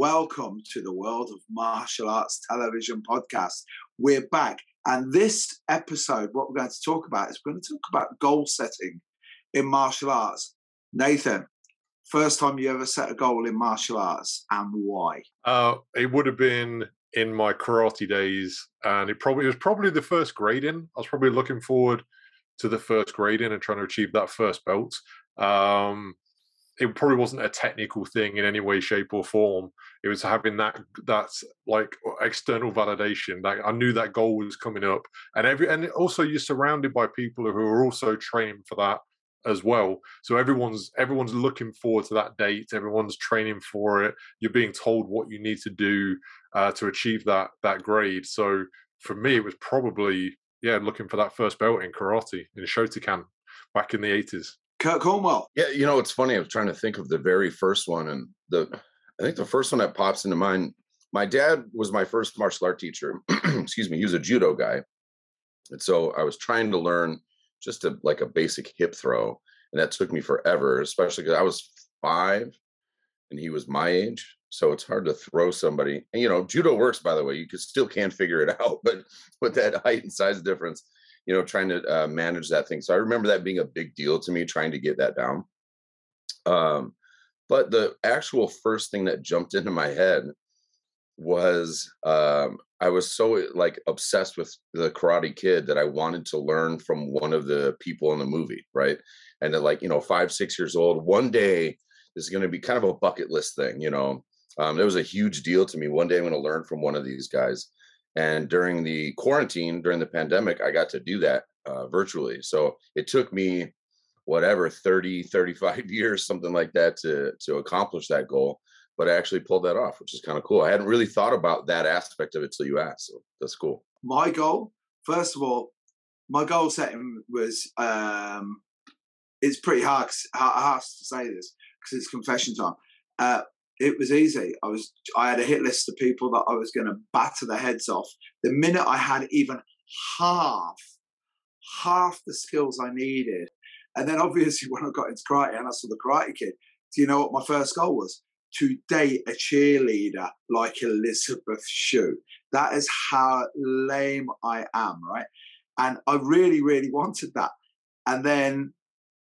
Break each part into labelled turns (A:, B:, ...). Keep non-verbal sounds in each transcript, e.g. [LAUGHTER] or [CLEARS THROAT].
A: Welcome to the World of Martial Arts Television podcast. We're back, and this episode, what we're going to talk about is we're going to talk about goal setting in martial arts. Nathan, first time you ever set a goal in martial arts and why?
B: Uh, it would have been in my karate days, and it probably it was probably the first grading. I was probably looking forward to the first grading and trying to achieve that first belt. Um, it probably wasn't a technical thing in any way, shape, or form. It was having that that like external validation. That I knew that goal was coming up, and every and also you're surrounded by people who are also training for that as well. So everyone's everyone's looking forward to that date. Everyone's training for it. You're being told what you need to do uh, to achieve that that grade. So for me, it was probably yeah looking for that first belt in karate in Shotokan back in the eighties.
A: Kurt Cornwell.
C: Yeah, you know it's funny. I was trying to think of the very first one, and the I think the first one that pops into mind. My dad was my first martial art teacher. [CLEARS THROAT] Excuse me. He was a judo guy, and so I was trying to learn just a like a basic hip throw, and that took me forever, especially because I was five and he was my age. So it's hard to throw somebody. And you know, judo works by the way. You can still can't figure it [LAUGHS] out, but with that height and size difference, you know, trying to uh, manage that thing. So I remember that being a big deal to me, trying to get that down. Um, but the actual first thing that jumped into my head was um, I was so like obsessed with the Karate Kid that I wanted to learn from one of the people in the movie, right? And at like you know five six years old, one day this is going to be kind of a bucket list thing, you know. Um, it was a huge deal to me. One day I'm going to learn from one of these guys. And during the quarantine, during the pandemic, I got to do that uh, virtually. So it took me whatever 30 35 [LAUGHS] years something like that to to accomplish that goal but I actually pulled that off, which is kind of cool. I hadn't really thought about that aspect of it till you asked, so that's cool.
A: My goal, first of all, my goal setting was um, it's pretty hard, hard to say this because it's confession time. Uh, it was easy. I was I had a hit list of people that I was going to batter the heads off. The minute I had even half half the skills I needed, and then obviously [LAUGHS] when I got into karate and I saw the Karate Kid, do you know what my first goal was? to date a cheerleader like Elizabeth Shue. That is how lame I am, right? And I really, really wanted that. And then,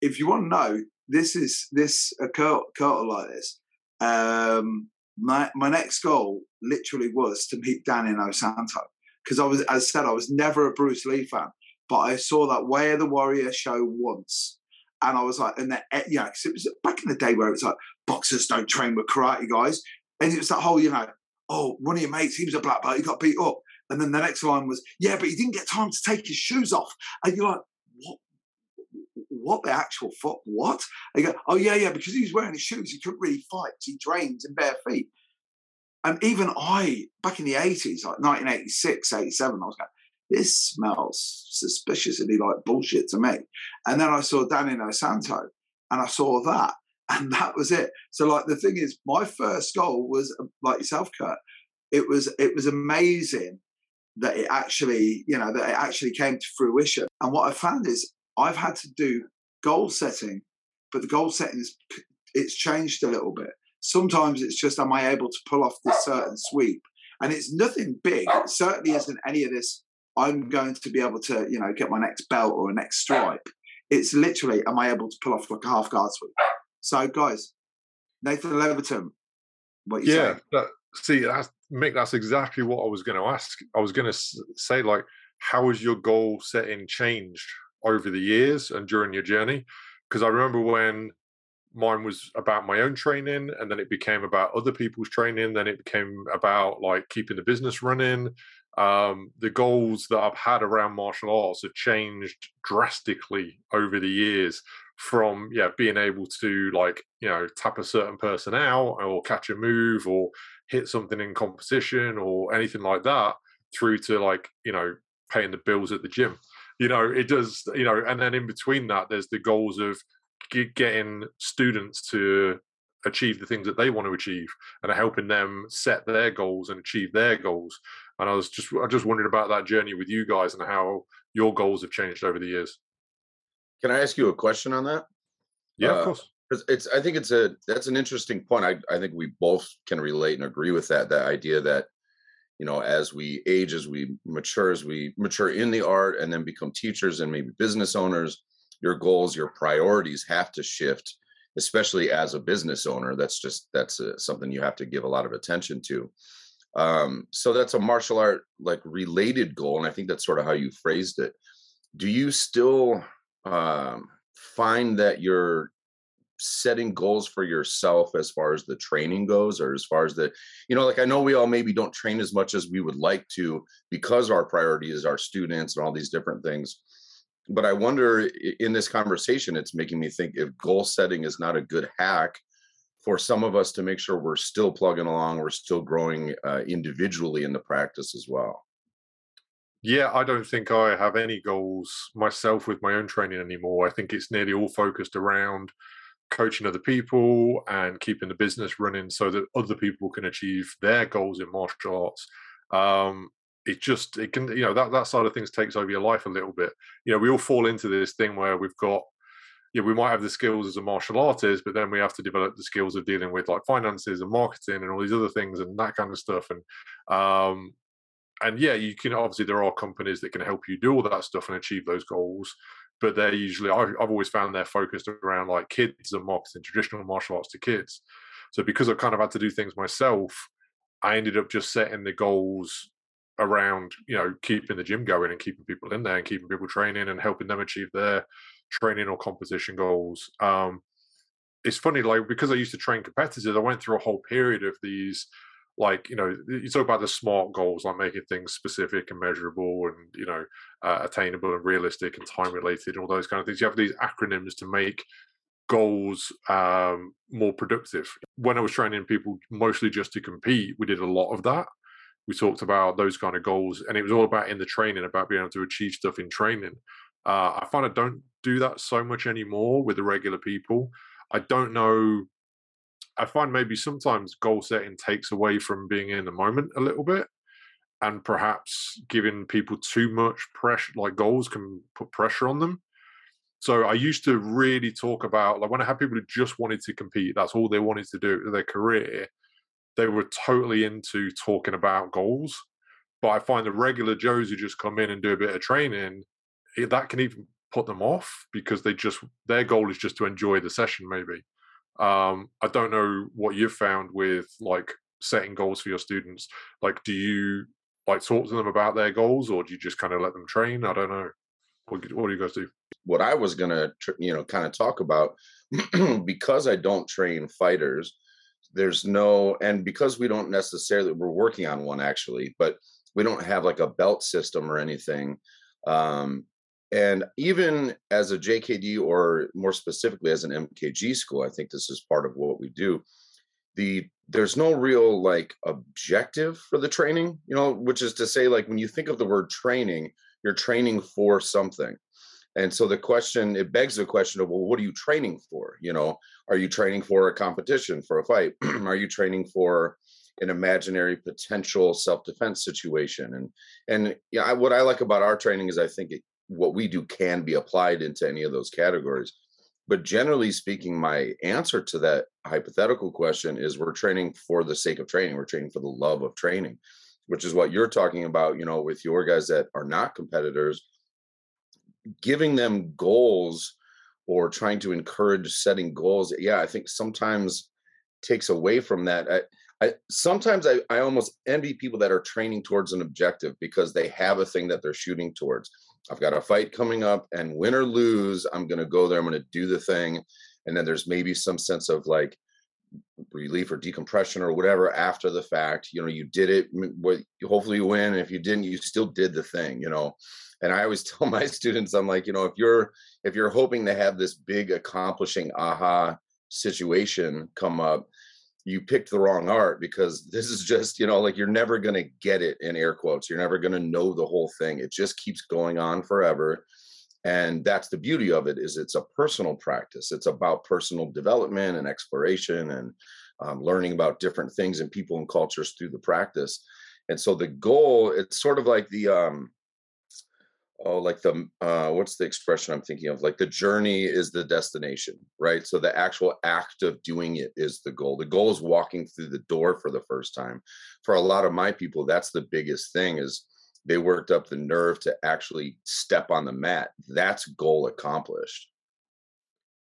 A: if you want to know, this is this a curl, like this. Um, my my next goal literally was to meet Danny Inosanto because I was, as I said, I was never a Bruce Lee fan, but I saw that Way the Warrior show once, and I was like, and that, eh, yeah, because it was back in the day where it was like, boxers don't train with karate guys. And it was that whole, you know, oh, one of your mates, he was a black belt, he got beat up. And then the next line was, yeah, but he didn't get time to take his shoes off. And you're like, what? What the actual fuck? What? You go, oh, yeah, yeah, because he was wearing his shoes, he couldn't really fight. He trains in bare feet. And even I, back in the 80s, like 1986, 87, I was going, this smells suspiciously like bullshit to me. And then I saw Danny Inosanto and I saw that [LAUGHS] and that was it. So like the thing is, my first goal was um, like yourself, Kurt. It was it was amazing that it actually you know that it actually came to fruition. And what I found is I've had to do goal setting, but the goal setting is it's changed a little bit. Sometimes it's just am I able to pull off this certain sweep, and it's nothing big. It certainly isn't any of this. I'm going to be able to you know get my next belt or a next stripe. It's literally, am I able to pull off like a half guard sweep? So, guys, Nathan Leverton, what you
B: yeah, that, see, that's Mick. That's exactly what I was going to ask. I was going to say, like, how has your goal setting changed over the years and during your journey? Because I remember when mine was about my own training and then it became about other people's training then it became about like keeping the business running um, the goals that i've had around martial arts have changed drastically over the years from yeah being able to like you know tap a certain person out or catch a move or hit something in competition or anything like that through to like you know paying the bills at the gym. You know it does you know and then in between that there's the goals of getting students to achieve the things that they want to achieve and helping them set their goals and achieve their goals and i was just i just wondered about that journey with you guys and how your goals have changed over the years.
C: Can i ask you a question on that?
B: Yeah uh, of course
C: it's i think it's a that's an interesting point. I, I think we both can relate and agree with that that idea that you know as we age as we mature as we mature in the art and then become teachers and maybe business owners your goals your priorities have to shift especially as a business owner. That's just that's a, uh, something you have to give a lot of attention to um, so that's a martial art like related goal and i think that's sort of how you phrased it. Do you still um, find that you're setting goals for yourself as far as the training goes or as far as the you know like i know we all maybe don't train as much as we would like to because our priority is our students and all these different things but I wonder in this conversation, it's making me think if goal setting is not a good hack for some of us to make sure we're still plugging along, we're still growing uh, individually in the practice as well.
B: Yeah, I don't think I have any goals myself with my own training anymore. I think it's nearly all focused around coaching other people and keeping the business running so that other people can achieve their goals in martial arts. Um, it just it can you know that that side of things takes over your life a little bit you know we all fall into this thing where we've got yeah we might have the skills as a martial artist but then we have to develop the skills of dealing with like finances and marketing and all these other things and that kind of stuff. And um and yeah you can obviously there are companies that can help you do all that stuff and achieve those goals but they're usually I've, I've always found they're focused around like kids and marketing traditional martial arts to kids. So because i've kind of had to do things myself i ended up just setting the goals around you know keeping the gym going and keeping people in there and keeping people training and helping them achieve their training or competition goals um it's funny like because i used to train competitors i went through a whole period of these like you know you talk about the smart goals like making things specific and measurable and you know uh, attainable and realistic and time related and all those kind of things. You have these acronyms to make goals um, more productive. When i was training people mostly just to compete we did a lot of that. We talked about those kind of goals and it was all about in the training about being able to achieve stuff in training uh, i find i don't do that so much anymore with the regular people i don't know i find maybe sometimes goal setting takes away from being in the moment a little bit and perhaps giving people too much pressure like goals can put pressure on them so i used to really talk about like when i had people who just wanted to compete that's all they wanted to do their career they were totally into talking about goals. But I find the regular Joes who just come in and do a bit of training, that can even put them off because they just their goal is just to enjoy the session. Maybe um, I don't know what you've found with like setting goals for your students. Like, do you like talk to them about their goals, or do you just kind of let them train? I don't know. What, what do you guys do?
C: What I was gonna, you know, kind of talk about [CLEARS THROAT] because I don't train fighters there's no and because we don't necessarily we're working on one actually but we don't have like a belt system or anything um and even as a jkd or more specifically as an mkg school i think this is part of what we do the there's no real like objective for the training you know which is to say like when you think of the word training you're training for something. And so the question it begs the question of well what are you training for? You know are you training for a competition for a fight? [CLEARS THROAT] Are you training for an imaginary potential self-defense situation? And and yeah what i like about our training is i think it, what we do can be applied into any of those categories but generally speaking my answer to that hypothetical question is we're training for the sake of training we're training for the love of training which is what you're talking about you know with your guys that are not competitors giving them goals or trying to encourage setting goals, yeah, I think sometimes takes away from that. I, I sometimes I, I almost envy people that are training towards an objective because they have a thing that they're shooting towards. I've got a fight coming up, and win or lose, I'm going to go there. I'm going to do the thing, and then there's maybe some sense of like relief or decompression or whatever after the fact. You know, you did it. Hopefully, you win. And if you didn't, you still did the thing. You know, and I always [LAUGHS] tell my students, I'm like, you know, if you're if you're hoping to have this big accomplishing aha situation come up you picked the wrong art because this is just you know like you're never going to get it in air quotes you're never going to know the whole thing it just keeps going on forever. And that's the beauty of it is it's a personal practice it's about personal development and exploration and um, learning about different things and people and cultures through the practice. And so the goal it's sort of like the um oh like the uh what's the expression i'm thinking of? Like the journey is the destination right? So the actual act of doing it is the goal. The goal is walking through the door for the first time. For a lot of my people that's the biggest thing is they worked up the nerve to actually step on the mat. That's goal accomplished.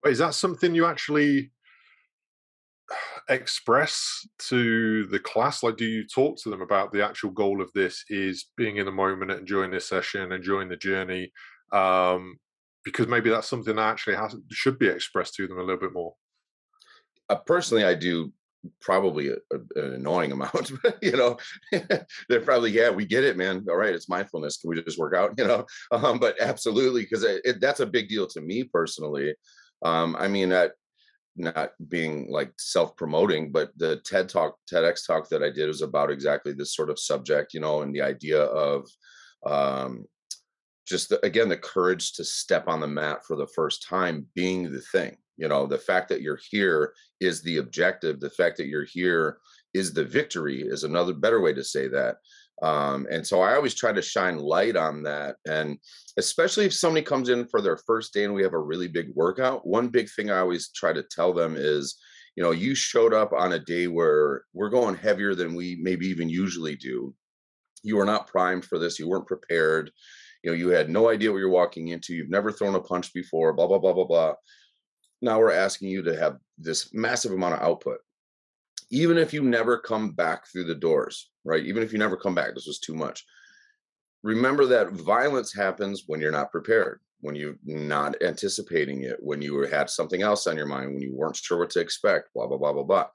B: Is that something you actually express to the class? Like, do you talk to them about the actual goal of this is being in the moment, enjoying this session, enjoying the journey? Um, because maybe that's something that actually has should be expressed to them a little bit more.
C: Uh, personally, I do probably a, a, an annoying [LAUGHS] amount. you know, they're probably yeah, we get it, man. All right, it's mindfulness. Can we just work out? [LAUGHS] You know, um, but absolutely because that's a big deal to me personally. Um, I mean, that not being like self-promoting but the ted talk tedx talk that i did was about exactly this sort of subject you know and the idea of um just the, again the courage to step on the mat for the first time being the thing you know the fact that you're here is the objective the fact that you're here is the victory is another better way to say that um, and so I always try to shine light on that. And especially if somebody comes in for their first day and we have a really big workout, one big thing I always try to tell them is, you know, you showed up on a day where we're going heavier than we maybe even usually do. You were not primed for this. You weren't prepared. You know, you had no idea what you're walking into. You've never thrown a punch before, blah, blah, blah, blah, blah. Now we're asking you to have this massive amount of output even if you never come back through the doors, right? Even if you never come back, this was too much. Remember that violence happens when you're not prepared, when you're not anticipating it, when you had something else on your mind, when you weren't sure what to expect, blah, blah, blah, blah, blah.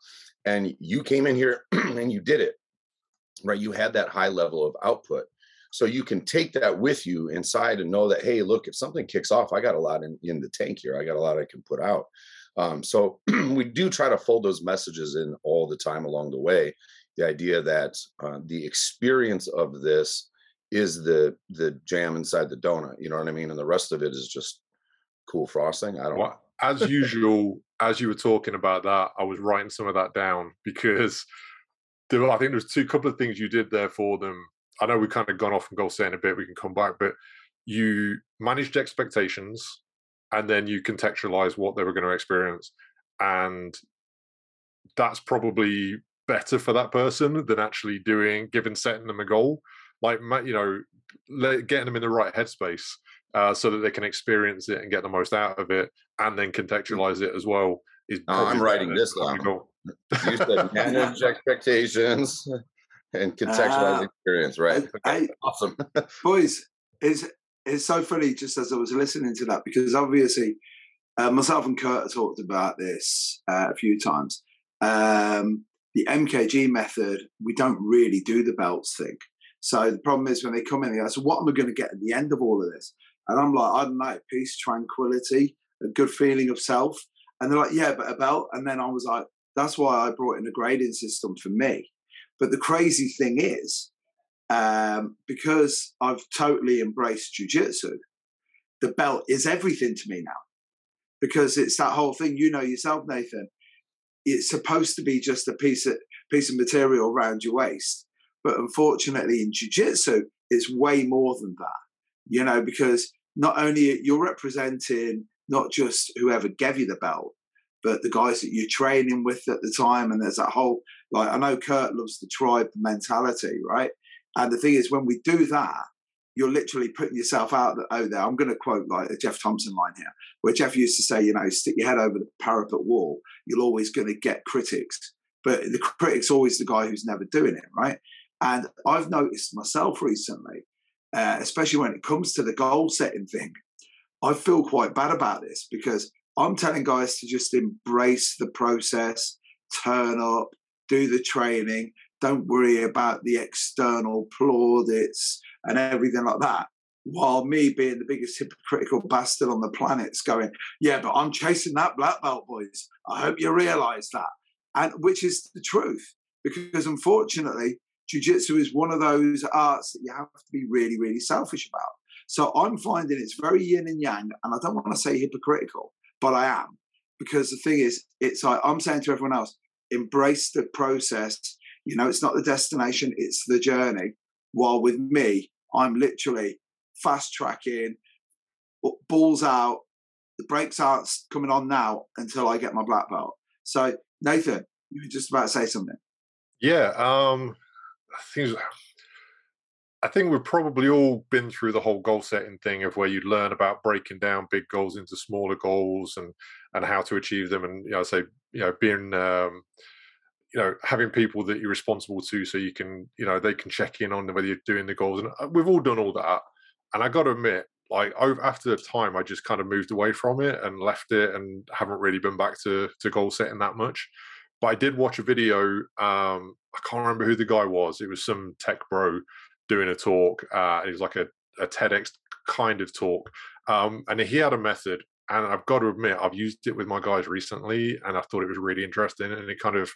C: And you came in here [CLEARS THROAT] and you did it, right? You had that high level of output. So you can take that with you inside and know that, hey, look, if something kicks off, I got a lot in, in the tank here. I got a lot I can put out. Um, so [CLEARS THROAT] we do try to fold those messages in all the time along the way. The idea that uh, the experience of this is the the jam inside the donut. You know what I mean? And the rest of it is just cool frosting. I don't well, know.
B: As usual, as you were talking about that, I was writing some of that down because there were, I think there's two couple of things you did there for them. I know we've kind of gone off and goal setting a bit. We can come back, but you managed expectations and then you contextualize what they were going to experience and that's probably better for that person than actually doing giving setting them a goal. Like you know getting them in the right headspace uh, so that they can experience it and get the most out of it and then contextualize it as well is
C: oh, i'm writing this down. you said [LAUGHS] manage expectations [LAUGHS] and contextualize uh, experience right? I, I, awesome. [LAUGHS]
A: Boys is it's so funny just as I was listening to that because obviously uh, myself and Kurt talked about this uh, a few times. Um, the MKG method, we don't really do the belts thing. So the problem is when they come in, they go, so what am I going to get at the end of all of this? And I'm like, I don't know, peace, tranquility, a good feeling of self. And they're like, yeah, but a belt. And then I was like, that's why I brought in a grading system for me. But the crazy thing is, um, because I've totally embraced jujitsu, the belt is everything to me now. Because it's that whole thing, you know yourself, Nathan. It's supposed to be just a piece of piece of material around your waist, but unfortunately, in jujitsu, it's way more than that. You know, because not only you're representing not just whoever gave you the belt, but the guys that you're training with at the time, and there's that whole like I know Kurt loves the tribe mentality, right? And the thing is, when we do that, you're literally putting yourself out oh, there. I'm going to quote like a Geoff Thompson line here, where Geoff used to say, you know, stick your head over the parapet wall. You're always going to get critics, but the critic's always the guy who's never doing it, right? And I've noticed myself recently, uh, especially when it comes to the goal setting thing, I feel quite bad about this because I'm telling guys to just embrace the process, turn up, do the training, don't worry about the external plaudits and everything like that. While me being the biggest hypocritical bastard on the planet is going, yeah, but I'm chasing that black belt, boys. I hope you realize that. And which is the truth. Because unfortunately, jiu-jitsu is one of those arts that you have to be really, really selfish about. So I'm finding it's very yin and yang, and I don't want to say hypocritical, but I am. Because the thing is, it's like I'm saying to everyone else, embrace the process. You know, it's not the destination, it's the journey. While with me, I'm literally fast tracking, balls out, the brakes aren't coming on now until I get my black belt. So, Nathan, you were just about to say something.
B: Yeah, um, I think I think we've probably all been through the whole goal setting thing of where you learn about breaking down big goals into smaller goals and and how to achieve them, and you know, say you know being um, you know having people that you're responsible to so you can you know they can check in on whether you're doing the goals and uh, we've all done all that and i got to admit like after the time i just kind of moved away from it and left it and haven't really been back to to goal setting that much but i did watch a video um i can't remember who the guy was it was some tech bro doing a talk uh it was like a, a tedx kind of talk um and he had a method and I've got to admit, I've used it with my guys recently, and I thought it was really interesting. And it kind of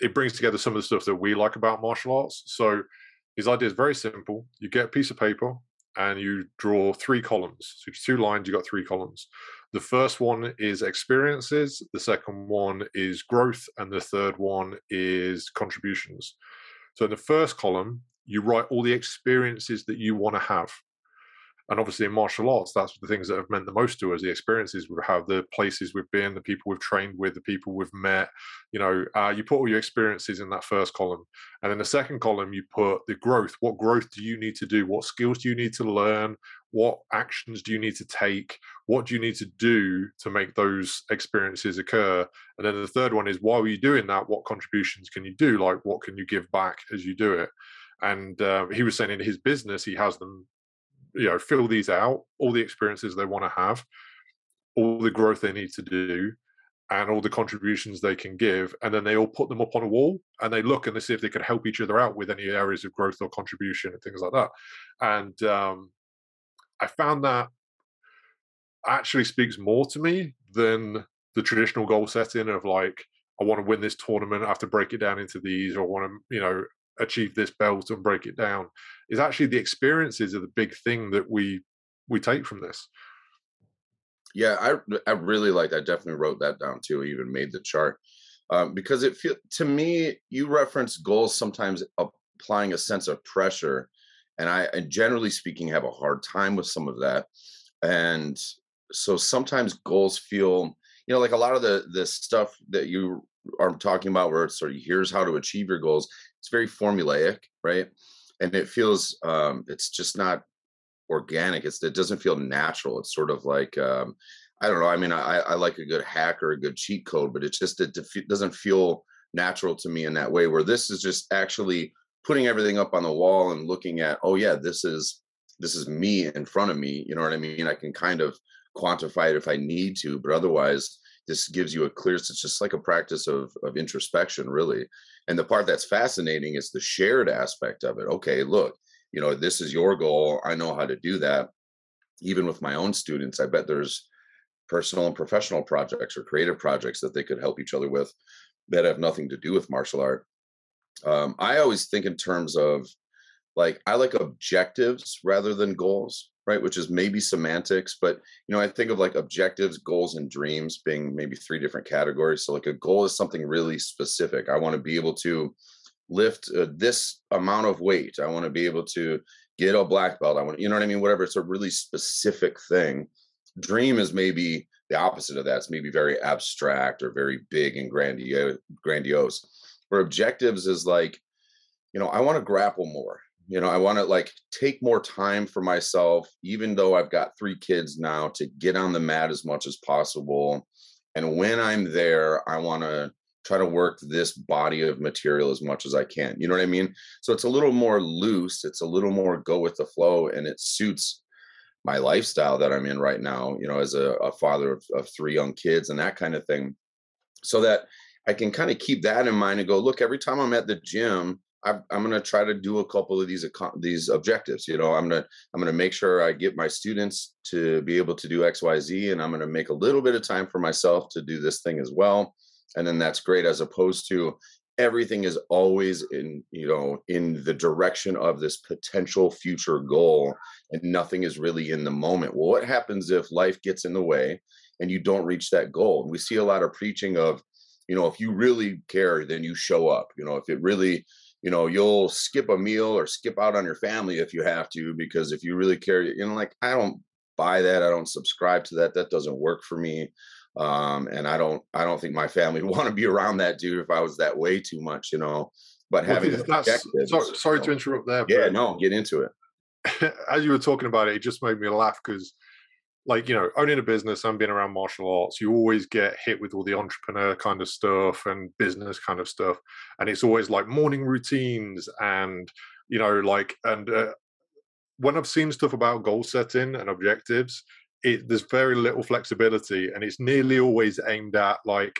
B: it brings together some of the stuff that we like about martial arts. So his idea is very simple. You get a piece of paper and you draw three columns. So two lines, you got three columns. The first one is experiences, the second one is growth, and the third one is contributions. So in the first column, you write all the experiences that you want to have and obviously in martial arts that's the things that have meant the most to us the experiences we've had the places we've been the people we've trained with the people we've met. You know uh, you put all your experiences in that first column and then the second column you put the growth. What growth do you need to do? What skills do you need to learn? What actions do you need to take? What do you need to do to make those experiences occur? And then the third one is while you're doing that what contributions can you do? Like what can you give back as you do it? And uh, he was saying in his business he has them you know fill these out all the experiences they want to have all the growth they need to do and all the contributions they can give and then they all put them up on a wall and they look and they see if they could help each other out with any areas of growth or contribution and things like that. And um, i found that actually speaks more to me than the traditional goal setting of like i want to win this tournament i have to break it down into these or I want to you know achieve this belt and break it down is actually the experiences are the big thing that we we take from this.
C: Yeah i i really like i definitely wrote that down too I even made the chart um, because it feel to me you reference goals sometimes applying a sense of pressure and i and generally speaking have a hard time with some of that and so sometimes goals feel you know like a lot of the the stuff that you are talking about where it's sort of here's how to achieve your goals it's very formulaic right and it feels um, it's just not organic. It's it doesn't feel natural. It's sort of like um, I don't know. I mean, I, I like a good hack or a good cheat code, but it's just it doesn't feel natural to me in that way. Where this is just actually putting everything up on the wall and looking at, oh yeah, this is this is me in front of me. You know what I mean? I can kind of quantify it if I need to, but otherwise, this gives you a clear. It's just like a practice of of introspection, really. And the part that's fascinating is the shared aspect of it. Okay, look, you know, this is your goal. I know how to do that. Even with my own students, I bet there's personal and professional projects or creative projects that they could help each other with that have nothing to do with martial art. Um, I always think in terms of like, I like objectives rather than goals right which is maybe semantics but you know i think of like objectives goals and dreams being maybe three different categories. So like a goal is something really specific. I want to be able to lift uh, this amount of weight. I want to be able to get a black belt. I want you know what i mean? Whatever. It's a really specific thing. Dream is maybe the opposite of that. It's maybe very abstract or very big and grandiose grandiose. Where objectives is like you know i want to grapple more you know i want to like take more time for myself even though i've got three kids now to get on the mat as much as possible. And when i'm there i want to try to work this body of material as much as i can you know what i mean? So it's a little more loose it's a little more go with the flow and it suits my lifestyle that i'm in right now you know as a, a father of, of three young kids and that kind of thing. So that i can kind of keep that in mind and go look every time i'm at the gym I'm, I'm going to try to do a couple of these these objectives. You know, I'm going to I'm to make sure I get my students to be able to do X, Y, Z, and I'm going to make a little bit of time for myself to do this thing as well. And then that's great, as opposed to everything is always in you know in the direction of this potential future goal, and nothing is really in the moment. Well, what happens if life gets in the way and you don't reach that goal? And we see a lot of preaching of, you know, if you really care, then you show up. You know, if it really you know you'll skip a meal or skip out on your family if you have to because if you really care you know like i don't buy that i don't subscribe to that that doesn't work for me um and i don't i don't think my family [LAUGHS] would want to be around that dude if i was that way too much you know but well, having
B: sorry, sorry to interrupt there
C: yeah no get into it. [LAUGHS]
B: as you were talking about it it just made me laugh because like you know owning a business and being around martial arts you always get hit with all the entrepreneur kind of stuff and business kind of stuff. And it's always like morning routines and you know like and uh, when i've seen stuff about goal setting and objectives it, there's very little flexibility and it's nearly always aimed at like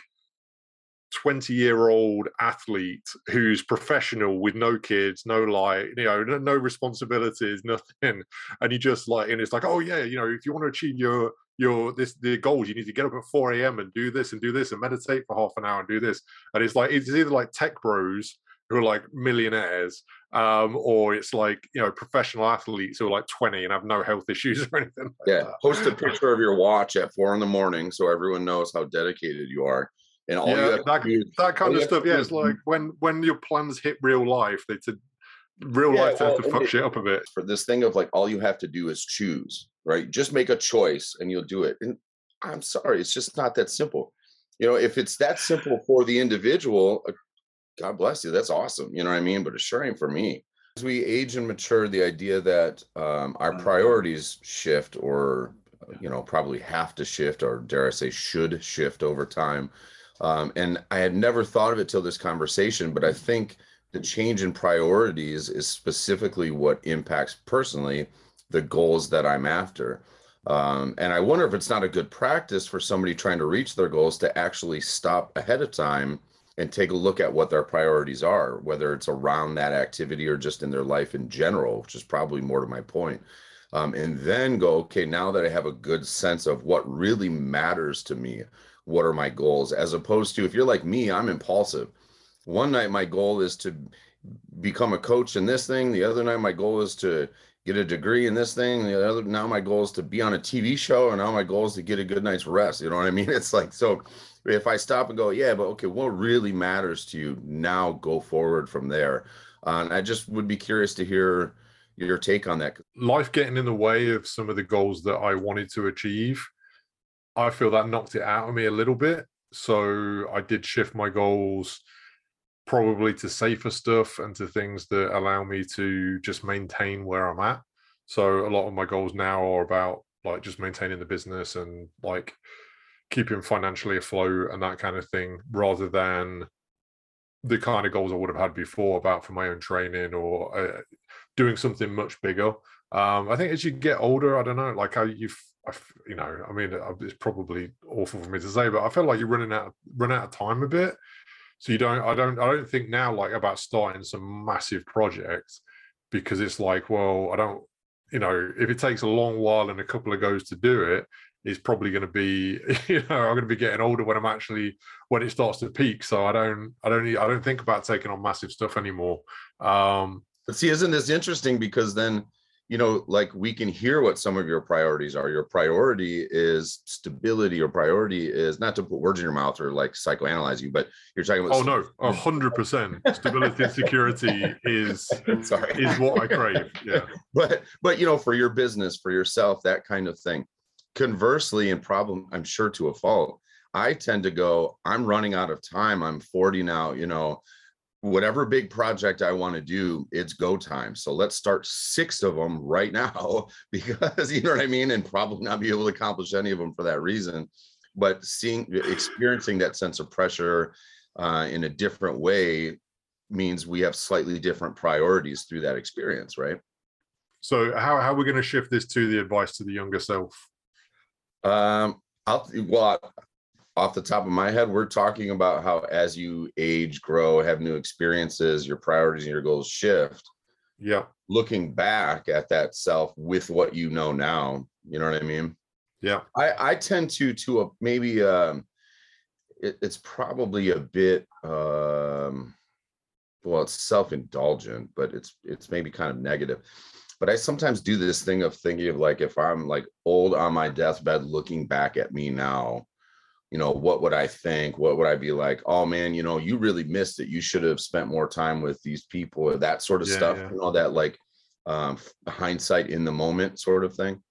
B: 20 year old athlete who's professional with no kids no like you know no, no, responsibilities [LAUGHS] nothing. And you just like and it's like oh yeah you know if you want to achieve your your this the goals you need to get up at 4 a.m and do this and do this and meditate for half an hour and do this. And it's like it's either like tech bros who are like millionaires um, or it's like you know professional athletes who are like 20 and have no health [LAUGHS] issues or anything like
C: yeah
B: that.
C: post a picture of your watch at four in the morning so everyone knows how dedicated you are and all
B: yeah, that, do, that kind of stuff. Yeah, it's like when when your plans hit real life, they to real yeah, life well, to fuck it, shit up a bit.
C: For this thing of like all you have to do is choose, right? Just make a choice and you'll do it. And I'm sorry, it's just not that simple. You know, if it's that simple for the individual, uh, God bless you, that's awesome. You know what I mean? But it sure ain't for me. As we age and mature, the idea that um, our priorities shift or you know probably have to shift or dare i say should shift over time um, and I had never thought of it till this conversation, but I think the change in priorities is specifically what impacts personally the goals that I'm after. Um, and I wonder if it's not a good practice for somebody trying to reach their goals to actually stop ahead of time and take a look at what their priorities are, whether it's around that activity or just in their life in general, which is probably more to my point. Um, and then go, okay, now that I have a good sense of what really matters to me, what are my goals as opposed to if you're like me i'm impulsive. One night my goal is to become a coach in this thing the other night my goal is to get a degree in this thing the other now my goal is to be on a tv show and now my goal is to get a good night's rest you know what i [LAUGHS] mean? It's like so if i stop and go yeah but okay what really matters to you now go forward from there? Uh, and i just would be curious to hear your take on that.
B: Life getting in the way of some of the goals that i wanted to achieve I feel that knocked it out of me a little bit. So I did shift my goals probably to safer stuff and to things that allow me to just maintain where I'm at. So a lot of my goals now are about like just maintaining the business and like keeping financially afloat and that kind of thing rather than the kind of goals I would have had before about for my own training or uh, doing something much bigger. Um, I think as you get older, I don't know, like how you've I, you know, I mean, uh, it's probably awful for me to say, but I feel like you're running out, run out of time a bit. So you don't, I don't, I don't think now like about starting some massive projects because it's like, well, I don't, you know, if it takes a long while and a couple of goes to do it, it's probably going to be, [LAUGHS] you know, I'm going to be getting older when I'm actually when it starts to peak. So I don't, I don't, I don't think about taking on massive stuff anymore. Um,
C: but see, isn't this interesting? Because then you know, like we can hear what some of your priorities are. Your priority is stability. Your priority is not to put words in your mouth or like psychoanalyze you, but you're talking about.
B: Oh no, a hundred percent. Stability and security is [LAUGHS] sorry is what I crave. Yeah, [LAUGHS]
C: but but you know, for your business, for yourself, that kind of thing. Conversely, and problem, I'm sure to a fault, I tend to go. I'm running out of time. I'm 40 now. You know, whatever big project I want to do, it's go time. So let's start six of them right [LAUGHS] now because you know what I mean, and probably not be able to accomplish any of them for that reason. But seeing, experiencing that sense of pressure uh, in a different way means we have slightly different priorities through that experience, right?
B: So how how are we going to shift this to the advice to the younger self?
C: Um, I'll well, off the top of my head, we're talking about how as you age, grow, have new experiences, your priorities and your goals shift.
B: Yeah.
C: Looking back at that self with what you know now, you know what I mean?
B: Yeah.
C: I I tend to to a maybe um it, it's probably a bit um well it's self-indulgent but it's it's maybe kind of negative but i sometimes do this thing of thinking of like if i'm like old on my deathbed looking back at me now you know what would i think? What would i be like? Oh man you know you really missed it. You should have spent more time with these people or that sort of
B: Yeah,
C: stuff
B: yeah.
C: you know that like um hindsight in the moment sort of thing.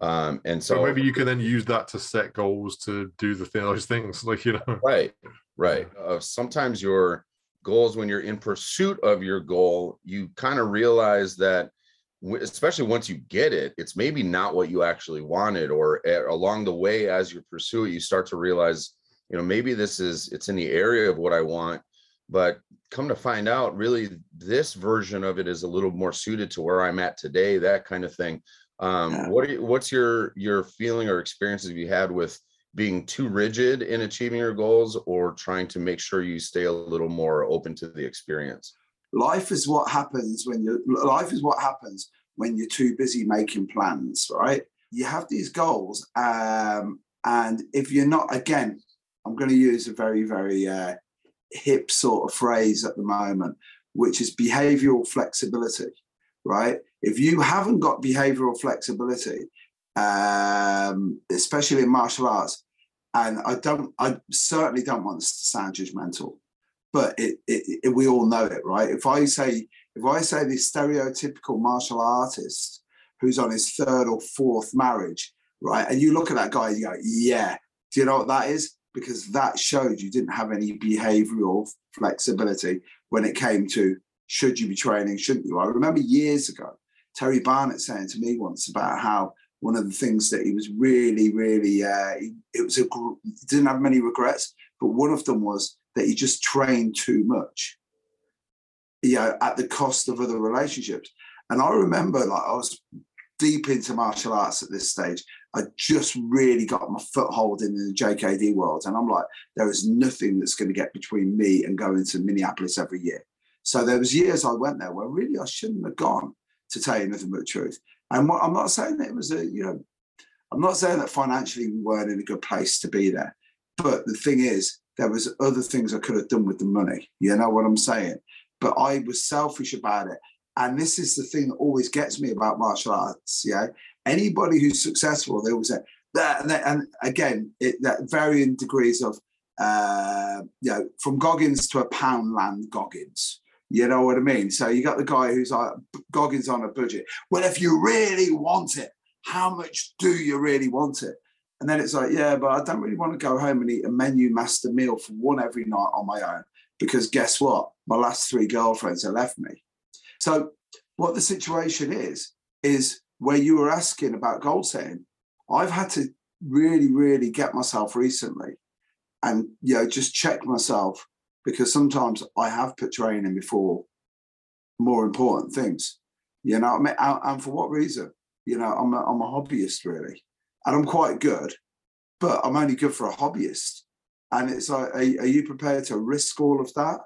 C: Um and
B: So,
C: so
B: maybe you can then use that to set goals to do the thing, those things, [LAUGHS] like you know.
C: right right. Uh, sometimes your goals when you're in pursuit of your goal you kind of realize that especially once you get it it's maybe not what you actually wanted or uh, along the way as you pursue it you start to realize you know maybe this is it's in the area of what i want but come to find out really this version of it is a little more suited to where i'm at today that kind of thing um
A: Yeah.
C: what are you, what's your your feeling or experiences you had with being too rigid in achieving your goals or trying to make sure you stay a little more open to the experience
A: life is what happens when you life is what happens when you're too busy making plans right? You have these goals um, and if you're not again i'm going to use a very very uh, hip sort of phrase at the moment which is behavioral flexibility right? If you haven't got behavioral flexibility um, especially in martial arts and i don't i certainly don't want to sound judgmental but it, it, it, we all know it, right? If I say if I say the stereotypical martial artist who's on his third or fourth marriage, right, and you look at that guy, you go, yeah. Do you know what that is? Because that showed you didn't have any behavioural flexibility when it came to should you be training, shouldn't you? I remember years ago Terry Barnett saying to me once about how one of the things that he was really, really, uh, he, it was a he didn't have many regrets, but one of them was that you just train too much, you know, at the cost of other relationships. And I remember, like, I was deep into martial arts at this stage. I just really got my foothold in the JKD world, and I'm like, there is nothing that's going to get between me and going to Minneapolis every year. So there was years I went there where really I shouldn't have gone, to tell you nothing but the truth. And what, I'm not saying that it was a, you know, I'm not saying that financially we weren't in a good place to be there, but the thing is, there was other things I could have done with the money. You know what I'm saying? But I was selfish about it. And this is the thing that always gets me about martial arts. Yeah. Anybody who's successful, they always say that. And, again, it, that varying degrees of, uh, you know, from Goggins to a Poundland Goggins. You know what I mean? So you got the guy who's like Goggins on a budget. Well, if you really want it, how much do you really want it? And then it's like, yeah, but I don't really want to go home and eat a menu master meal for one every night on my own because guess what? My last three girlfriends have left me. So what the situation is, is where you were asking about goal setting, I've had to really, really get myself recently and, you know, just check myself because sometimes I have put training before more important things, you know, I mean, and, for what reason? You know, I'm a, I'm a hobbyist really, and I'm quite good, but I'm only good for a hobbyist. And it's like, are, are you prepared to risk all of that?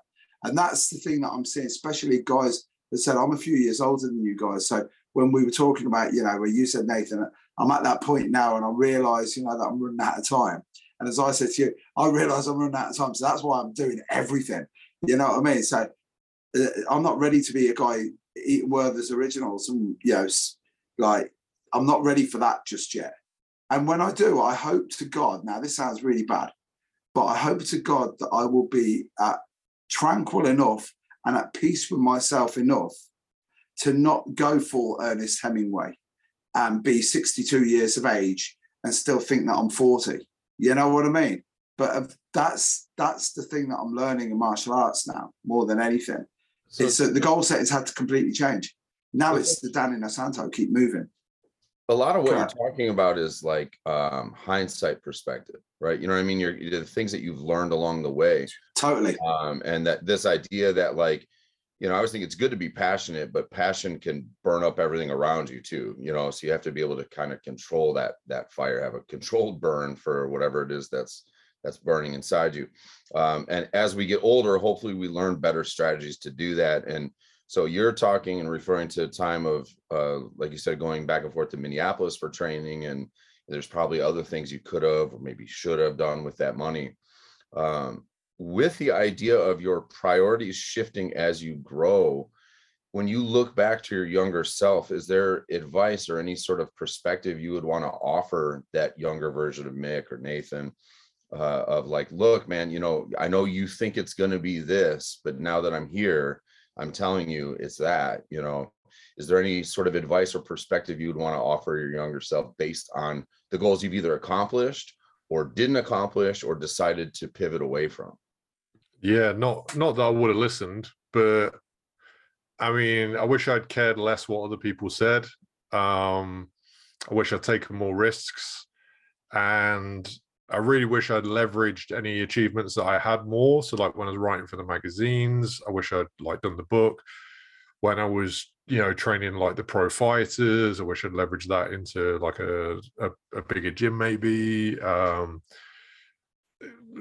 A: And that's the thing that I'm seeing, especially guys that said, I'm a few years older than you guys. So when we were talking about, you know, where you said, Nathan, I'm at that point now and I realize, you know, that I'm running out of time. And as I said to you, I realize I'm running out of time. So that's why I'm doing everything. You know what I mean? So uh, I'm not ready to be a guy eating Werther's originals and, you know, like, I'm not ready for that just yet. And when I do, I hope to God, now this sounds really bad, but I hope to God that I will be uh, tranquil enough and at peace with myself enough to not go for Ernest Hemingway and be 62 years of age and still think that I'm 40. You know what I mean? But that's that's the thing that I'm learning in martial arts now more than anything. So, it's that the goal set settings had to completely change. Now it's the Danny Inosanto keep moving.
C: A lot of what you're talking about is like um, hindsight perspective, right? You know what I mean? You're, you're the things that you've learned along the way.
A: Totally.
C: Um, and that this idea that like you know, I always think it's good to be passionate, but passion can burn up everything around you too. You know, so you have to be able to kind of control that that fire, have a controlled burn for whatever it is that's that's burning inside you. Um, and as we get older, hopefully we learn better strategies to do that. And so you're talking and referring to a time of, uh, like you said, going back and forth to Minneapolis for training, and there's probably other things you could have or maybe should have done with that money. Um, with the idea of your priorities shifting as you grow, when you look back to your younger self, is there advice or any sort of perspective you would want to offer that younger version of Mick or Nathan? Uh, of like, look, man, you know, I know you think it's going to be this, but now that I'm here, I'm telling you it's that, you know. Is there any sort of advice or perspective you would want to offer your younger self based on the goals you've either accomplished or didn't accomplish or decided to pivot away from?
B: Yeah, not not that I would have listened, but I mean, I wish I'd cared less what other people said. Um, I wish I'd taken more risks, and I really wish I'd leveraged any achievements that I had more. So, like when I was writing for the magazines, I wish I'd like done the book. When I was, you know, training like the pro fighters, I wish I'd leveraged that into like a a, a bigger gym, maybe. Um,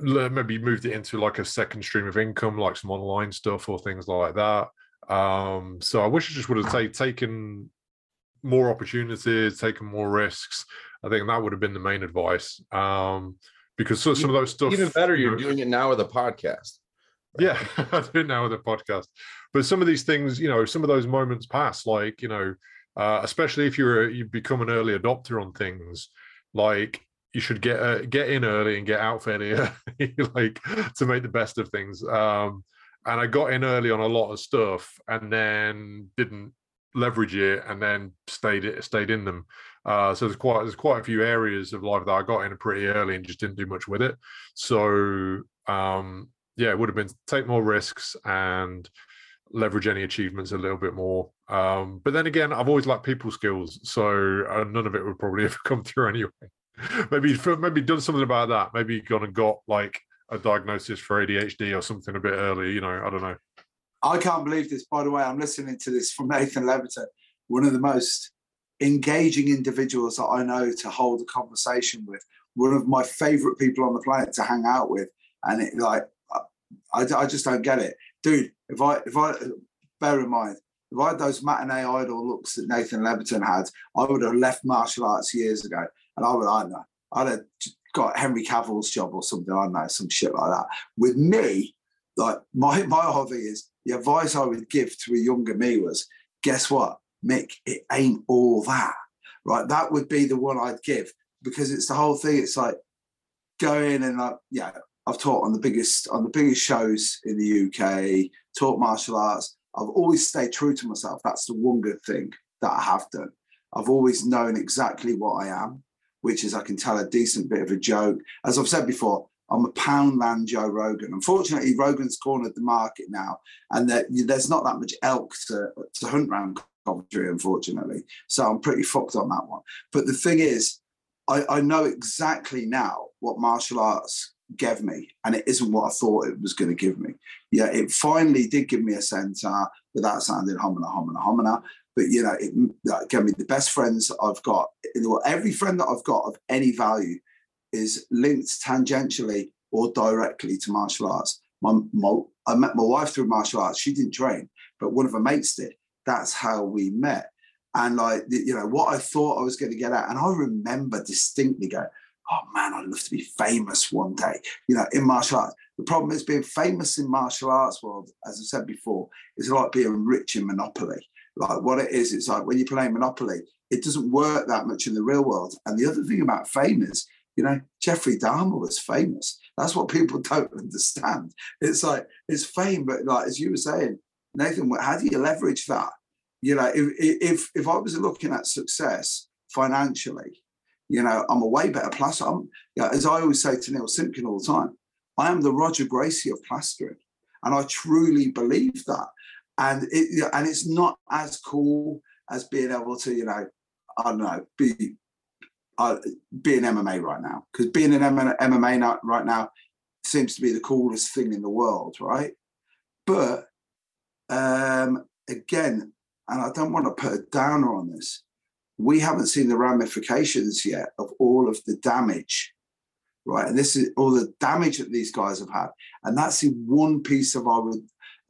B: maybe moved it into like a second stream of income, like some online stuff or things like that. Um, so I wish I just would have take, taken more opportunities, taken more risks. I think that would have been the main advice. Um, because so, some of those stuff
C: even better, you're you know, doing it now with a podcast.
B: Yeah, [LAUGHS] I do now with a podcast. But some of these things, you know, some of those moments pass, like, you know, uh, especially if you're a, you become an early adopter on things, like you should get uh, get in early and get out fairly [LAUGHS] early, like to make the best of things. Um, and I got in early on a lot of stuff, and then didn't leverage it, and then stayed it stayed in them. Uh, so there's quite there's quite a few areas of life that I got in pretty early and just didn't do much with it. So um, yeah, it would have been take more risks and leverage any achievements a little bit more. Um, but then again, I've always liked people skills, so uh, none of it would probably [LAUGHS] ever come through anyway. [LAUGHS] maybe maybe done something about that. Maybe gone and got like a diagnosis for ADHD or something a bit early. You know, I don't know.
A: I can't believe this. By the way, I'm listening to this from Nathan Leverton, one of the most engaging individuals that I know to hold a conversation with. One of my favorite people on the planet to hang out with, and it like I, I just don't get it, dude. If I if I bear in mind if I had those matinee idol looks that Nathan Leverton had, I would have left martial arts years ago and I would, I know, I'd have got Henry Cavill's job or something, I don't know, some shit like that. With me, like my my hobby is the advice I would give to a younger me was, guess what, Mick, it ain't all that, right? That would be the one I'd give because it's the whole thing. It's like going and like, yeah, I've taught on the biggest on the biggest shows in the UK, taught martial arts. I've always stayed true to myself. That's the one good thing that I have done. I've always known exactly what I am which is I can tell a decent bit of a joke. As I've said before, I'm a Poundland Joe Rogan. Unfortunately, Rogan's cornered the market now, and that there's not that much elk to, to hunt around Coventry, unfortunately. So I'm pretty fucked on that one. But the thing is, I, I know exactly now what martial arts gave me, and it isn't what I thought it was going to give me. Yeah, it finally did give me a centre without sounding homina, homina, homina but you know, it, I mean, the best friends I've got, every friend that I've got of any value is linked tangentially or directly to martial arts. My, my, I met my wife through martial arts. She didn't train, but one of her mates did. That's how we met. And like, you know, what I thought I was going to get at, and I remember distinctly going, "Oh man, I'd love to be famous one day." You know, in martial arts. The problem is being famous in martial arts world, as I said before, is like being rich in Monopoly. Like what it is, it's like when you play Monopoly, it doesn't work that much in the real world. And the other thing about fame is, you know, Jeffrey Dahmer was famous. That's what people [LAUGHS] don't understand. It's like it's fame, but like as you were saying, Nathan, how do you leverage that? You know, if if if I was looking at success financially, You know, I'm a way better plaster. I'm, you know, as I always say to Neil Simpkin all the time, I am the Roger Gracie of plastering, and I truly believe that. And it and it's not as cool as being able to, you know, I don't know, be uh, being MMA right now because being an MMA right now seems to be the coolest thing in the world, right? But um, again, and I don't want to put a downer on this, we haven't seen the ramifications yet of all of the damage, right? And this is all the damage that these guys have had. And that's the one piece of our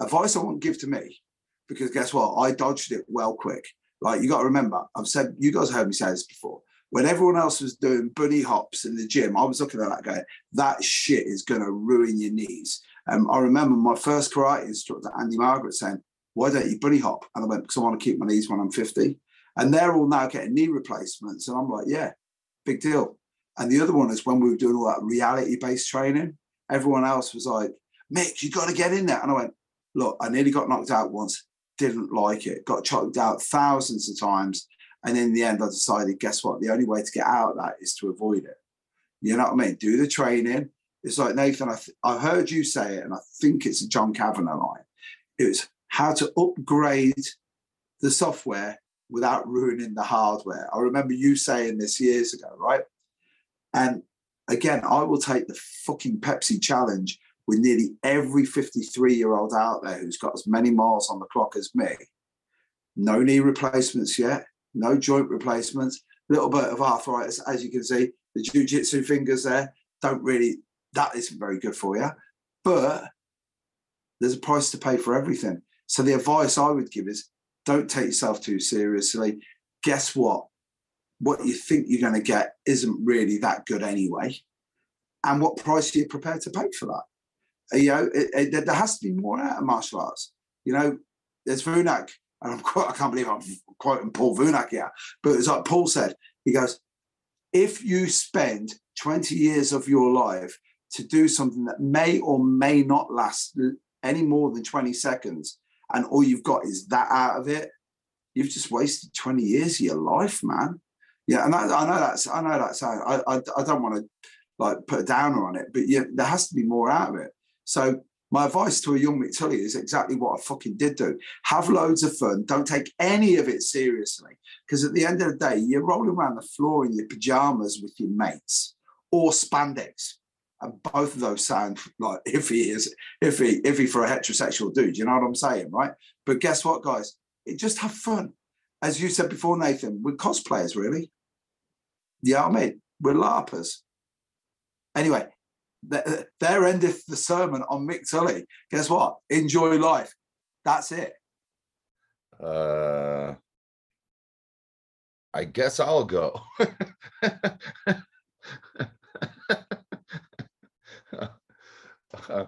A: advice I want to give to me, because guess what? I dodged it well quick. Like you got to remember, I've said, you guys heard me say this before. When everyone else was doing bunny hops in the gym, I was looking at that going, that shit is going to ruin your knees. Um, I remember my first karate instructor, Andy Margaret, saying, why don't you bunny hop? And I went, because I want to keep my knees when I'm 50. And they're all now getting knee replacements. And I'm like, yeah, big deal. And the other one is when we were doing all that reality based training, everyone else was like, Mick, you got to get in there. And I went, look, I nearly got knocked out once, didn't like it, got choked out thousands of times. And in the end, I decided, guess what? The only way to get out of that is to avoid it. You know what I mean? Do the training. It's like, Nathan, I, th- I heard you say it, and I think it's a John Kavanagh line. It was how to upgrade the software without ruining the hardware. I remember you saying this years ago, right? And again, I will take the fucking Pepsi challenge with nearly every 53 year old out there who's got as many miles on the clock as me. No knee replacements yet, no joint replacements, little bit of arthritis, as you can see. The jujitsu fingers there don't really, that isn't very good for you. But there's a price to pay for everything. So the advice I would give is don't take yourself too seriously. Guess what? What you think you're going to get isn't really that good anyway. And what price are you prepared to pay for that? You know, it, it, there has to be more out of martial arts. You know, there's Vunak, and I'm quite, I can't believe I'm quoting Paul Vunak here, but it's like Paul said, he goes, if you spend 20 years of your life to do something that may or may not last any more than 20 seconds, and all you've got is that out of it, you've just wasted 20 years of your life, man. Yeah, and I, I know that's I know that's I, I I don't want to like put a downer on it, but yeah, there has to be more out of it. So my advice to a young Mick Tully is exactly what I fucking did do. Have loads of fun. Don't take any of it seriously. Because at the end of the day, you're rolling around the floor in your pajamas with your mates or spandex. And both of those sound [LAUGHS] like if he is if he if he for a heterosexual dude. You know what I'm saying, right? But guess what, guys? It just have fun. As you said before, Nathan, we're cosplayers, really. Yeah, I mean, we're LARPers. Anyway, there endeth the sermon on Mick Tully. Guess what? Enjoy life. That's it.
C: Uh, I guess I'll go. [LAUGHS] [LAUGHS]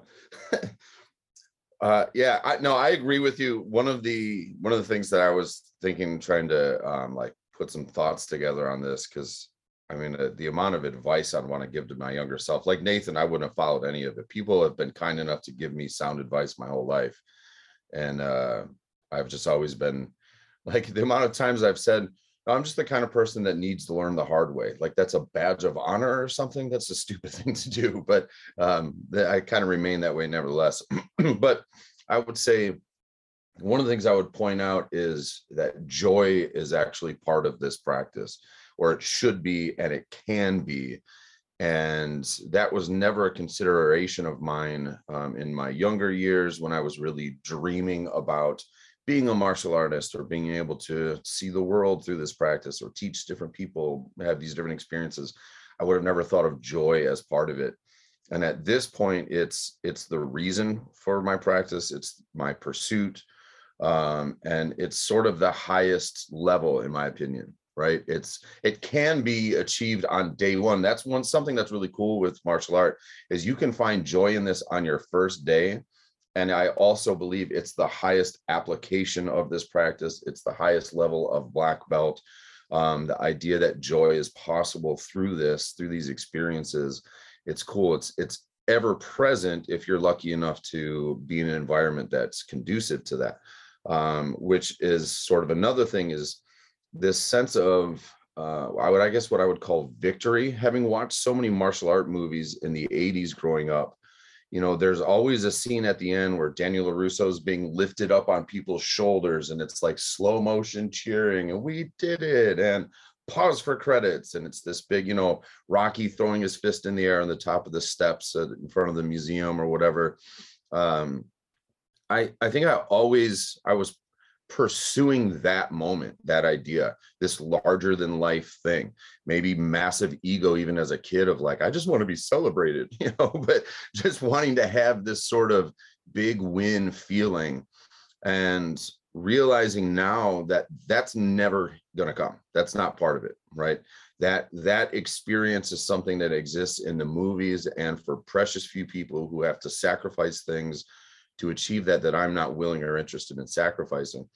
C: uh, yeah, I no, I agree with you. One of the one of the things that I was thinking, trying to um, like put some thoughts together on this, because I mean, uh, the amount of advice I'd want to give to my younger self, like Nathan, I wouldn't have followed any of it. People have been kind enough to give me sound advice my whole life, and uh, I've just always been [LAUGHS] like the amount of times I've said, I'm just the kind of person that needs to learn the hard way. Like that's a badge of honor or something. That's a [LAUGHS] stupid thing to do, but um, I kind of remain that way nevertheless. [CLEARS THROAT] but I would say one of the things I would point out is that joy is actually part of this practice, or it should be, and it can be. And that was never a consideration of mine um, in my younger years when I was really dreaming about being a martial artist or being able to see the world through this practice or teach different people have these different experiences i would have never thought of joy as part of it. And at this point it's it's the reason for my practice it's my pursuit um, and it's sort of the highest level in my opinion right? It's it can be achieved on day one. That's one something that's really cool with martial art is you can find joy in this on your first day and I also believe it's the highest application of this practice. It's the highest level of black belt. Um, the idea that joy is possible through this, through these experiences, it's cool. It's it's ever present if you're lucky enough to be in an environment that's conducive to that. Um, which is sort of another thing is this sense of uh, I would, I guess, what I would call victory. Having watched so many martial art movies in the '80s growing up, you know, there's always a scene at the end where Daniel LaRusso is being lifted up on people's shoulders, and it's like slow motion cheering, and we did it, and pause for credits, and it's this big, you know, Rocky throwing his fist in the air on the top of the steps in front of the museum or whatever. Um, I I think I always I was pursuing that moment, that idea, this larger than life thing, maybe massive ego, even as a kid, of like, I just want to be celebrated, [LAUGHS] you know, but just wanting to have this sort of big win feeling and realizing now that that's never going to come. That's not part of it right? That that experience is something that exists in the movies and for precious few people who have to sacrifice things to achieve that that I'm not willing or interested in sacrificing.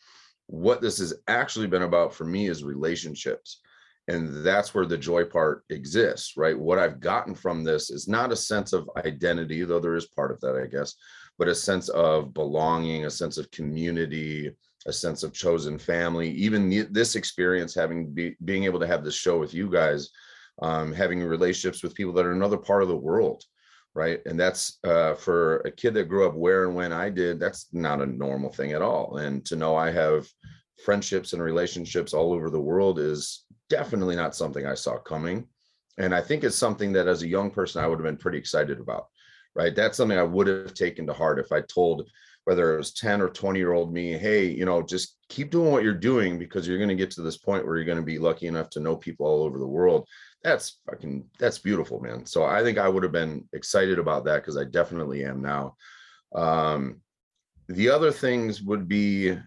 C: What this has actually been about for me is relationships. And that's where the joy part exists, right? What I've gotten from this is not a sense of identity, though there is part of that, I guess, but a sense of belonging, a sense of community, a sense of chosen family. Even this experience, having be, being able to have this show with you guys, um, having relationships with people that are another part of the world, right? And that's uh, for a kid that grew up where and when i did that's not a normal thing at all. And to know i have friendships and relationships all over the world is definitely not something i saw coming. And i think it's something that as a young person i would have been pretty excited about right? That's something i would have taken to heart if i told whether it was 10 or 20 year old me hey you know just keep doing what you're doing because you're going to get to this point where you're going to be lucky enough to know people all over the world that's fucking that's beautiful man. So i think i would have been excited about that because i definitely am now. Um the other things would be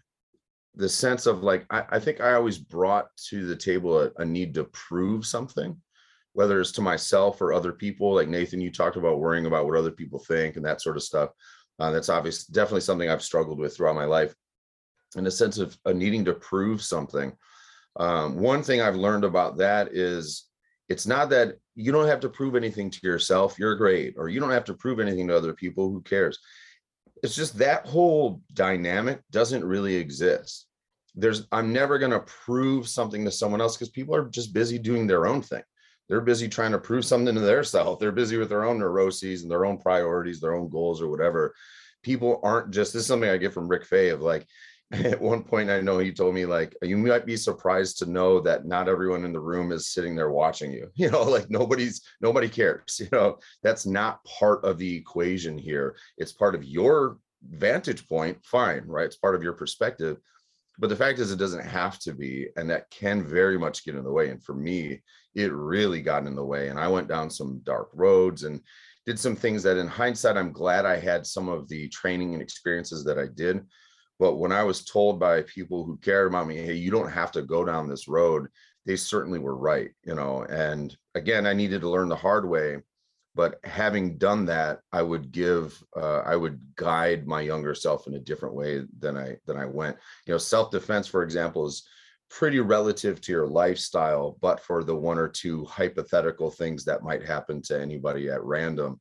C: the sense of like i, I think i always brought to the table a, a, need to prove something whether it's to myself or other people. Like nathan you talked about worrying about what other people think and that sort of stuff. Uh, that's obvious definitely something i've struggled with throughout my life. In a sense of uh, needing to prove something. Um, one thing i've learned about that is it's not that you don't have to prove anything to yourself you're great or you don't have to prove anything to other people who cares? It's just that whole dynamic doesn't really exist. There's i'm never going to prove something to someone else because people are just busy doing their own thing. They're busy trying to prove something to their self. They're busy with their own neuroses and their own priorities their own goals or whatever. People aren't just this is something i get from rick fay of like at one point i know he told me like you might be surprised to know that not everyone in the room is sitting there watching you. [LAUGHS] You know like nobody's nobody cares [LAUGHS] you know? That's not part of the equation here. It's part of your vantage point fine right? It's part of your perspective. But the fact is it doesn't have to be and that can very much get in the way. And for me it really got in the way. And i went down some dark roads and did some things that in hindsight i'm glad i had some of the training and experiences that i did but when I was told by people who cared about me, hey, you don't have to go down this road, they certainly were right, you know. And again, I needed to learn the hard way. But having done that, I would give, uh, I would guide my younger self in a different way than I than I went. You know, self defense, for example, is pretty relative to your lifestyle, but for the one or two hypothetical things that might happen to anybody at random.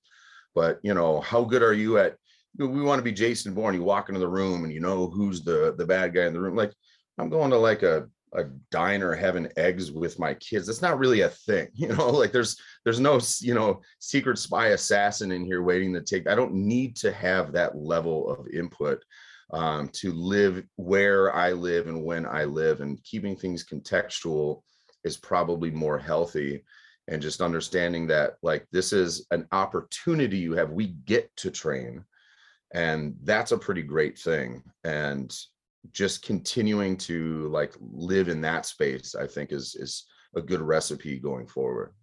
C: But you know, how good are you at we want to be Jason Bourne. You walk into the room and you know who's the the bad guy in the room. Like I'm going to like a a diner having eggs with my kids. That's not really a thing, [LAUGHS] you know. Like there's there's no you know secret spy assassin in here waiting to take. I don't need to have that level of input um, to live where I live and when I live, and keeping things contextual is probably more healthy. And just understanding that like this is an opportunity you have. We get to train and that's a pretty great thing. And just continuing to like live in that space i think is is a good recipe going forward.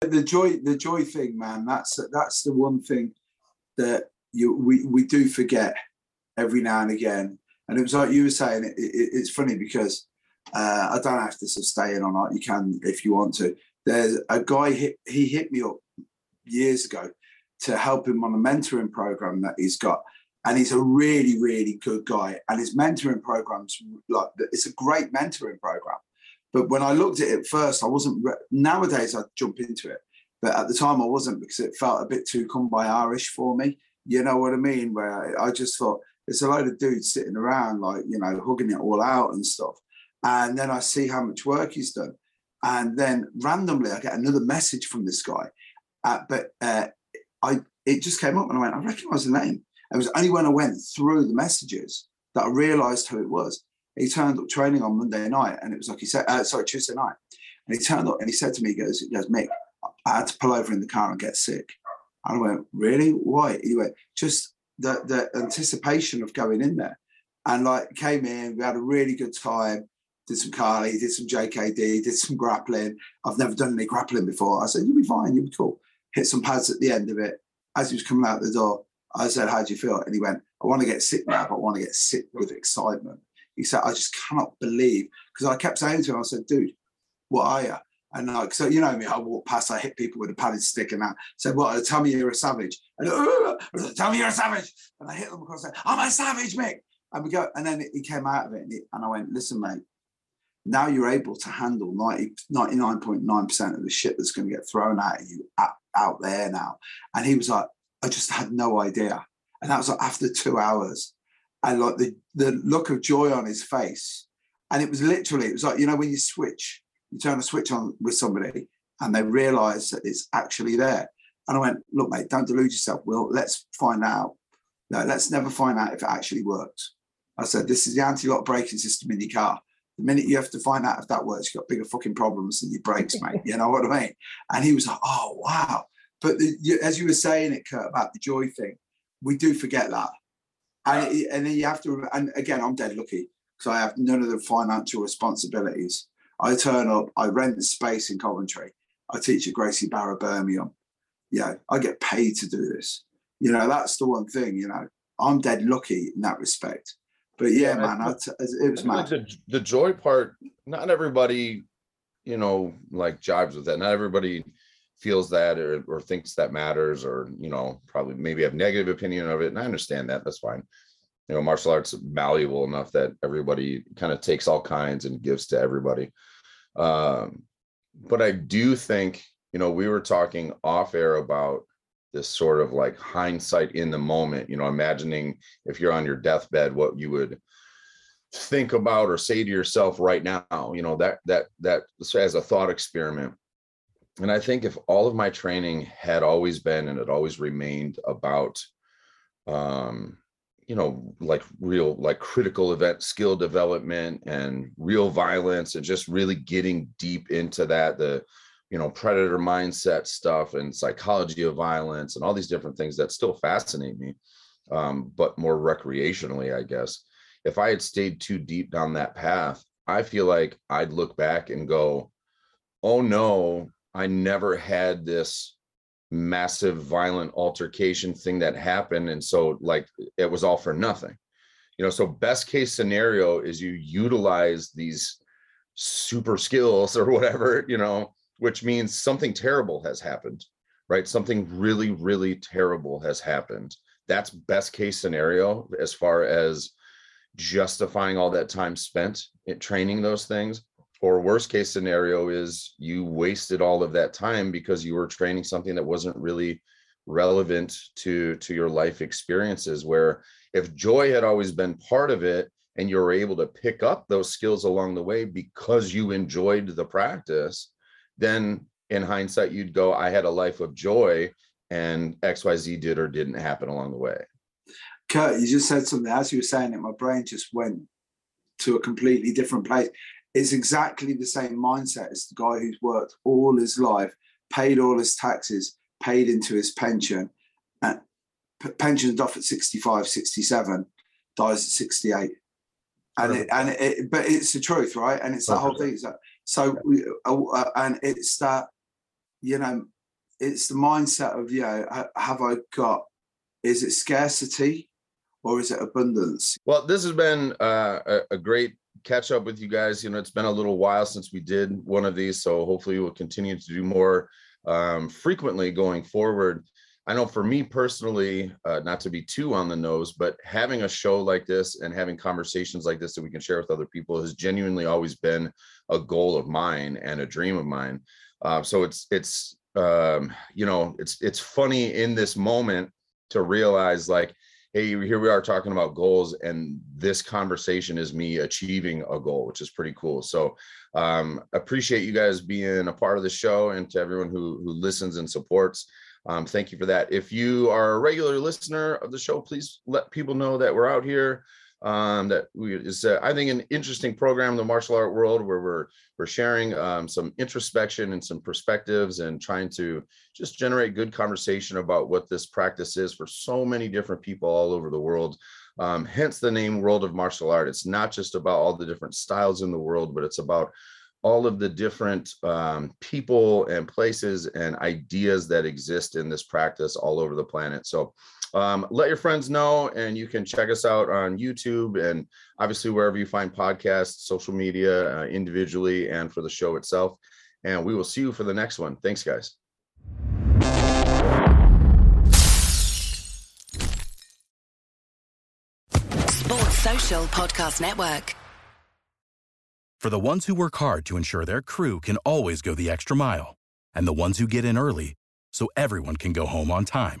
A: The joy the joy thing man that's that's the one thing that you we we do forget every now and again. And it was like you were saying it, it, it's funny because uh, i don't have to sustain or not you can if you want to. There's a guy hit, he hit me up years ago to help him on a mentoring program that he's got. And he's a really, really good guy. And his mentoring program's like it's a great mentoring program. But when I looked at it first, I wasn't. Re- Nowadays, I jump into it, but at the time, I wasn't because it felt a bit too come by Irish for me. You know what I mean? Where I just thought it's a load of dudes sitting around, like you know, hugging it all out and stuff. And then I see how much work he's done. And then randomly, I get another message from this guy. Uh, but uh, it just came up and I went, I recognize the name. It was only when I went through the messages that I realized who it was. He turned up training on Monday night and it was like he said, uh, sorry, Tuesday night. And he turned up and he said to me, he goes, he goes, Mick, I had to pull over in the car and get sick. And I went, really? Why? He went, just the, the anticipation of going in there. And like came in, we had a really good time, did some Kali, did some JKD, did some grappling. I've never done any grappling before. I said, you'll be fine, you'll be cool. Hit some pads at the end of it. As he was coming out the door, I said, how do you feel? And he went, I want to get sick now, but I want to get sick with excitement. He said, I just cannot believe, because I kept saying to him, I said, dude, what are you? And like, so you know me, I walk past, I hit people with a padded stick and that. Said, What? Uh, tell me you're a savage. And uh, uh, tell me you're a savage. And I hit them across the I'm a savage, Mick. And we go, and then he came out of it and, he, and I went, Listen, mate, now you're able to handle 90, 99.9% of the shit that's going to get thrown at you at, out there now. And he was like, I just had no idea. And that was like after two hours. And like the, the look of joy on his face. And it was literally, it was like, you know, when you switch you turn a switch on with somebody and they realize that it's actually there. And I went, look, mate, don't delude yourself. Well, let's find out. No, let's never find out if it actually works. I said, this is the anti-lock braking system in your car. The minute you have to find out if that works, you've got bigger fucking problems than your brakes, mate. [LAUGHS] You know what I mean? And he was like, oh, wow. But the, you, as you were saying it, Kurt, about the joy thing, we do forget that. And, and then you have to, and again, I'm dead lucky because I have none of the financial responsibilities. I turn up, I rent space in Coventry. I teach at Gracie Barra Birmingham. Yeah, I get paid to do this. You know, that's the one thing, you know, I'm dead lucky in that respect. But yeah, yeah man, it was mad.
C: The, the joy part, not everybody, you know, like jives with that. Not everybody feels that or, or thinks that matters or, you know, probably maybe have negative opinion of it. And I understand that. That's fine you know martial arts malleable enough that everybody kind of takes all kinds and gives to everybody um, but I do think, you know, we were talking off air about this sort of like hindsight in the moment, you know, imagining if you're on your deathbed, what you would think about or say to yourself right now, you know, that, that, that as a thought experiment. And I think if all of my training had always been and it always remained about um, you know like real like critical event skill development and real violence and just really getting deep into that the you know predator mindset stuff and psychology of violence and all these different things that still fascinate me um, but more recreationally i guess. If i had stayed too deep down that path i feel like i'd look back and go oh no i never had this massive violent altercation thing that happened and so like it was all for nothing. You know so best case scenario is you utilize these super skills or whatever you know which means something terrible has happened right? Something really really terrible has happened. That's best case scenario as far as justifying all that time spent in training those things or worst case scenario is you wasted all of that time because you were training something that wasn't really relevant to to your life experiences where if joy had always been part of it and you were able to pick up those skills along the way because you enjoyed the practice then in hindsight you'd go i had a life of joy and xyz did or didn't happen along the way
A: kurt you just said something as you were saying it my brain just went to a completely different place it's exactly the same mindset as the guy who's worked all his life, paid all his taxes, paid into his pension, and pensioned off at 65, 67, dies at 68. And it, and it, but it's the truth, right? And it's the whole thing. So, so we, uh, uh, and it's that, you know, it's the mindset of, you know, have I got, is it scarcity or is it abundance?
C: Well, this has been uh, a, a great catch up with you guys. You know, it's been a little while since we did one of these, so hopefully we'll continue to do more um, frequently going forward. I know for me personally, uh, not to be too on the nose, but having a show like this and having conversations like this that we can share with other people has genuinely always been a goal of mine and a dream of mine. Uh, so it's it's um, you know it's it's funny in this moment to realize like hey, here we are talking about goals, and this conversation is me achieving a goal, which is pretty cool. So um, appreciate you guys being a part of the show, and to everyone who who listens and supports. Um, thank you for that. If you are a regular listener of the show, please let people know that we're out here um, that we is uh, I think an interesting program in the martial art world where we're we're sharing um, some introspection and some perspectives and trying to just generate good conversation about what this practice is for so many different people all over the world. Um, hence the name World of Martial Art. It's not just about all the different styles in the world, but it's about all of the different um, people and places and ideas that exist in this practice all over the planet. So um, let your friends know, and you can check us out on YouTube and obviously wherever you find podcasts, social media, uh, individually, and for the show itself. And we will see you for the next one. Thanks, guys.
D: Sports Social Podcast Network.
E: For the ones who work hard to ensure their crew can always go the extra mile, and the ones who get in early so everyone can go home on time,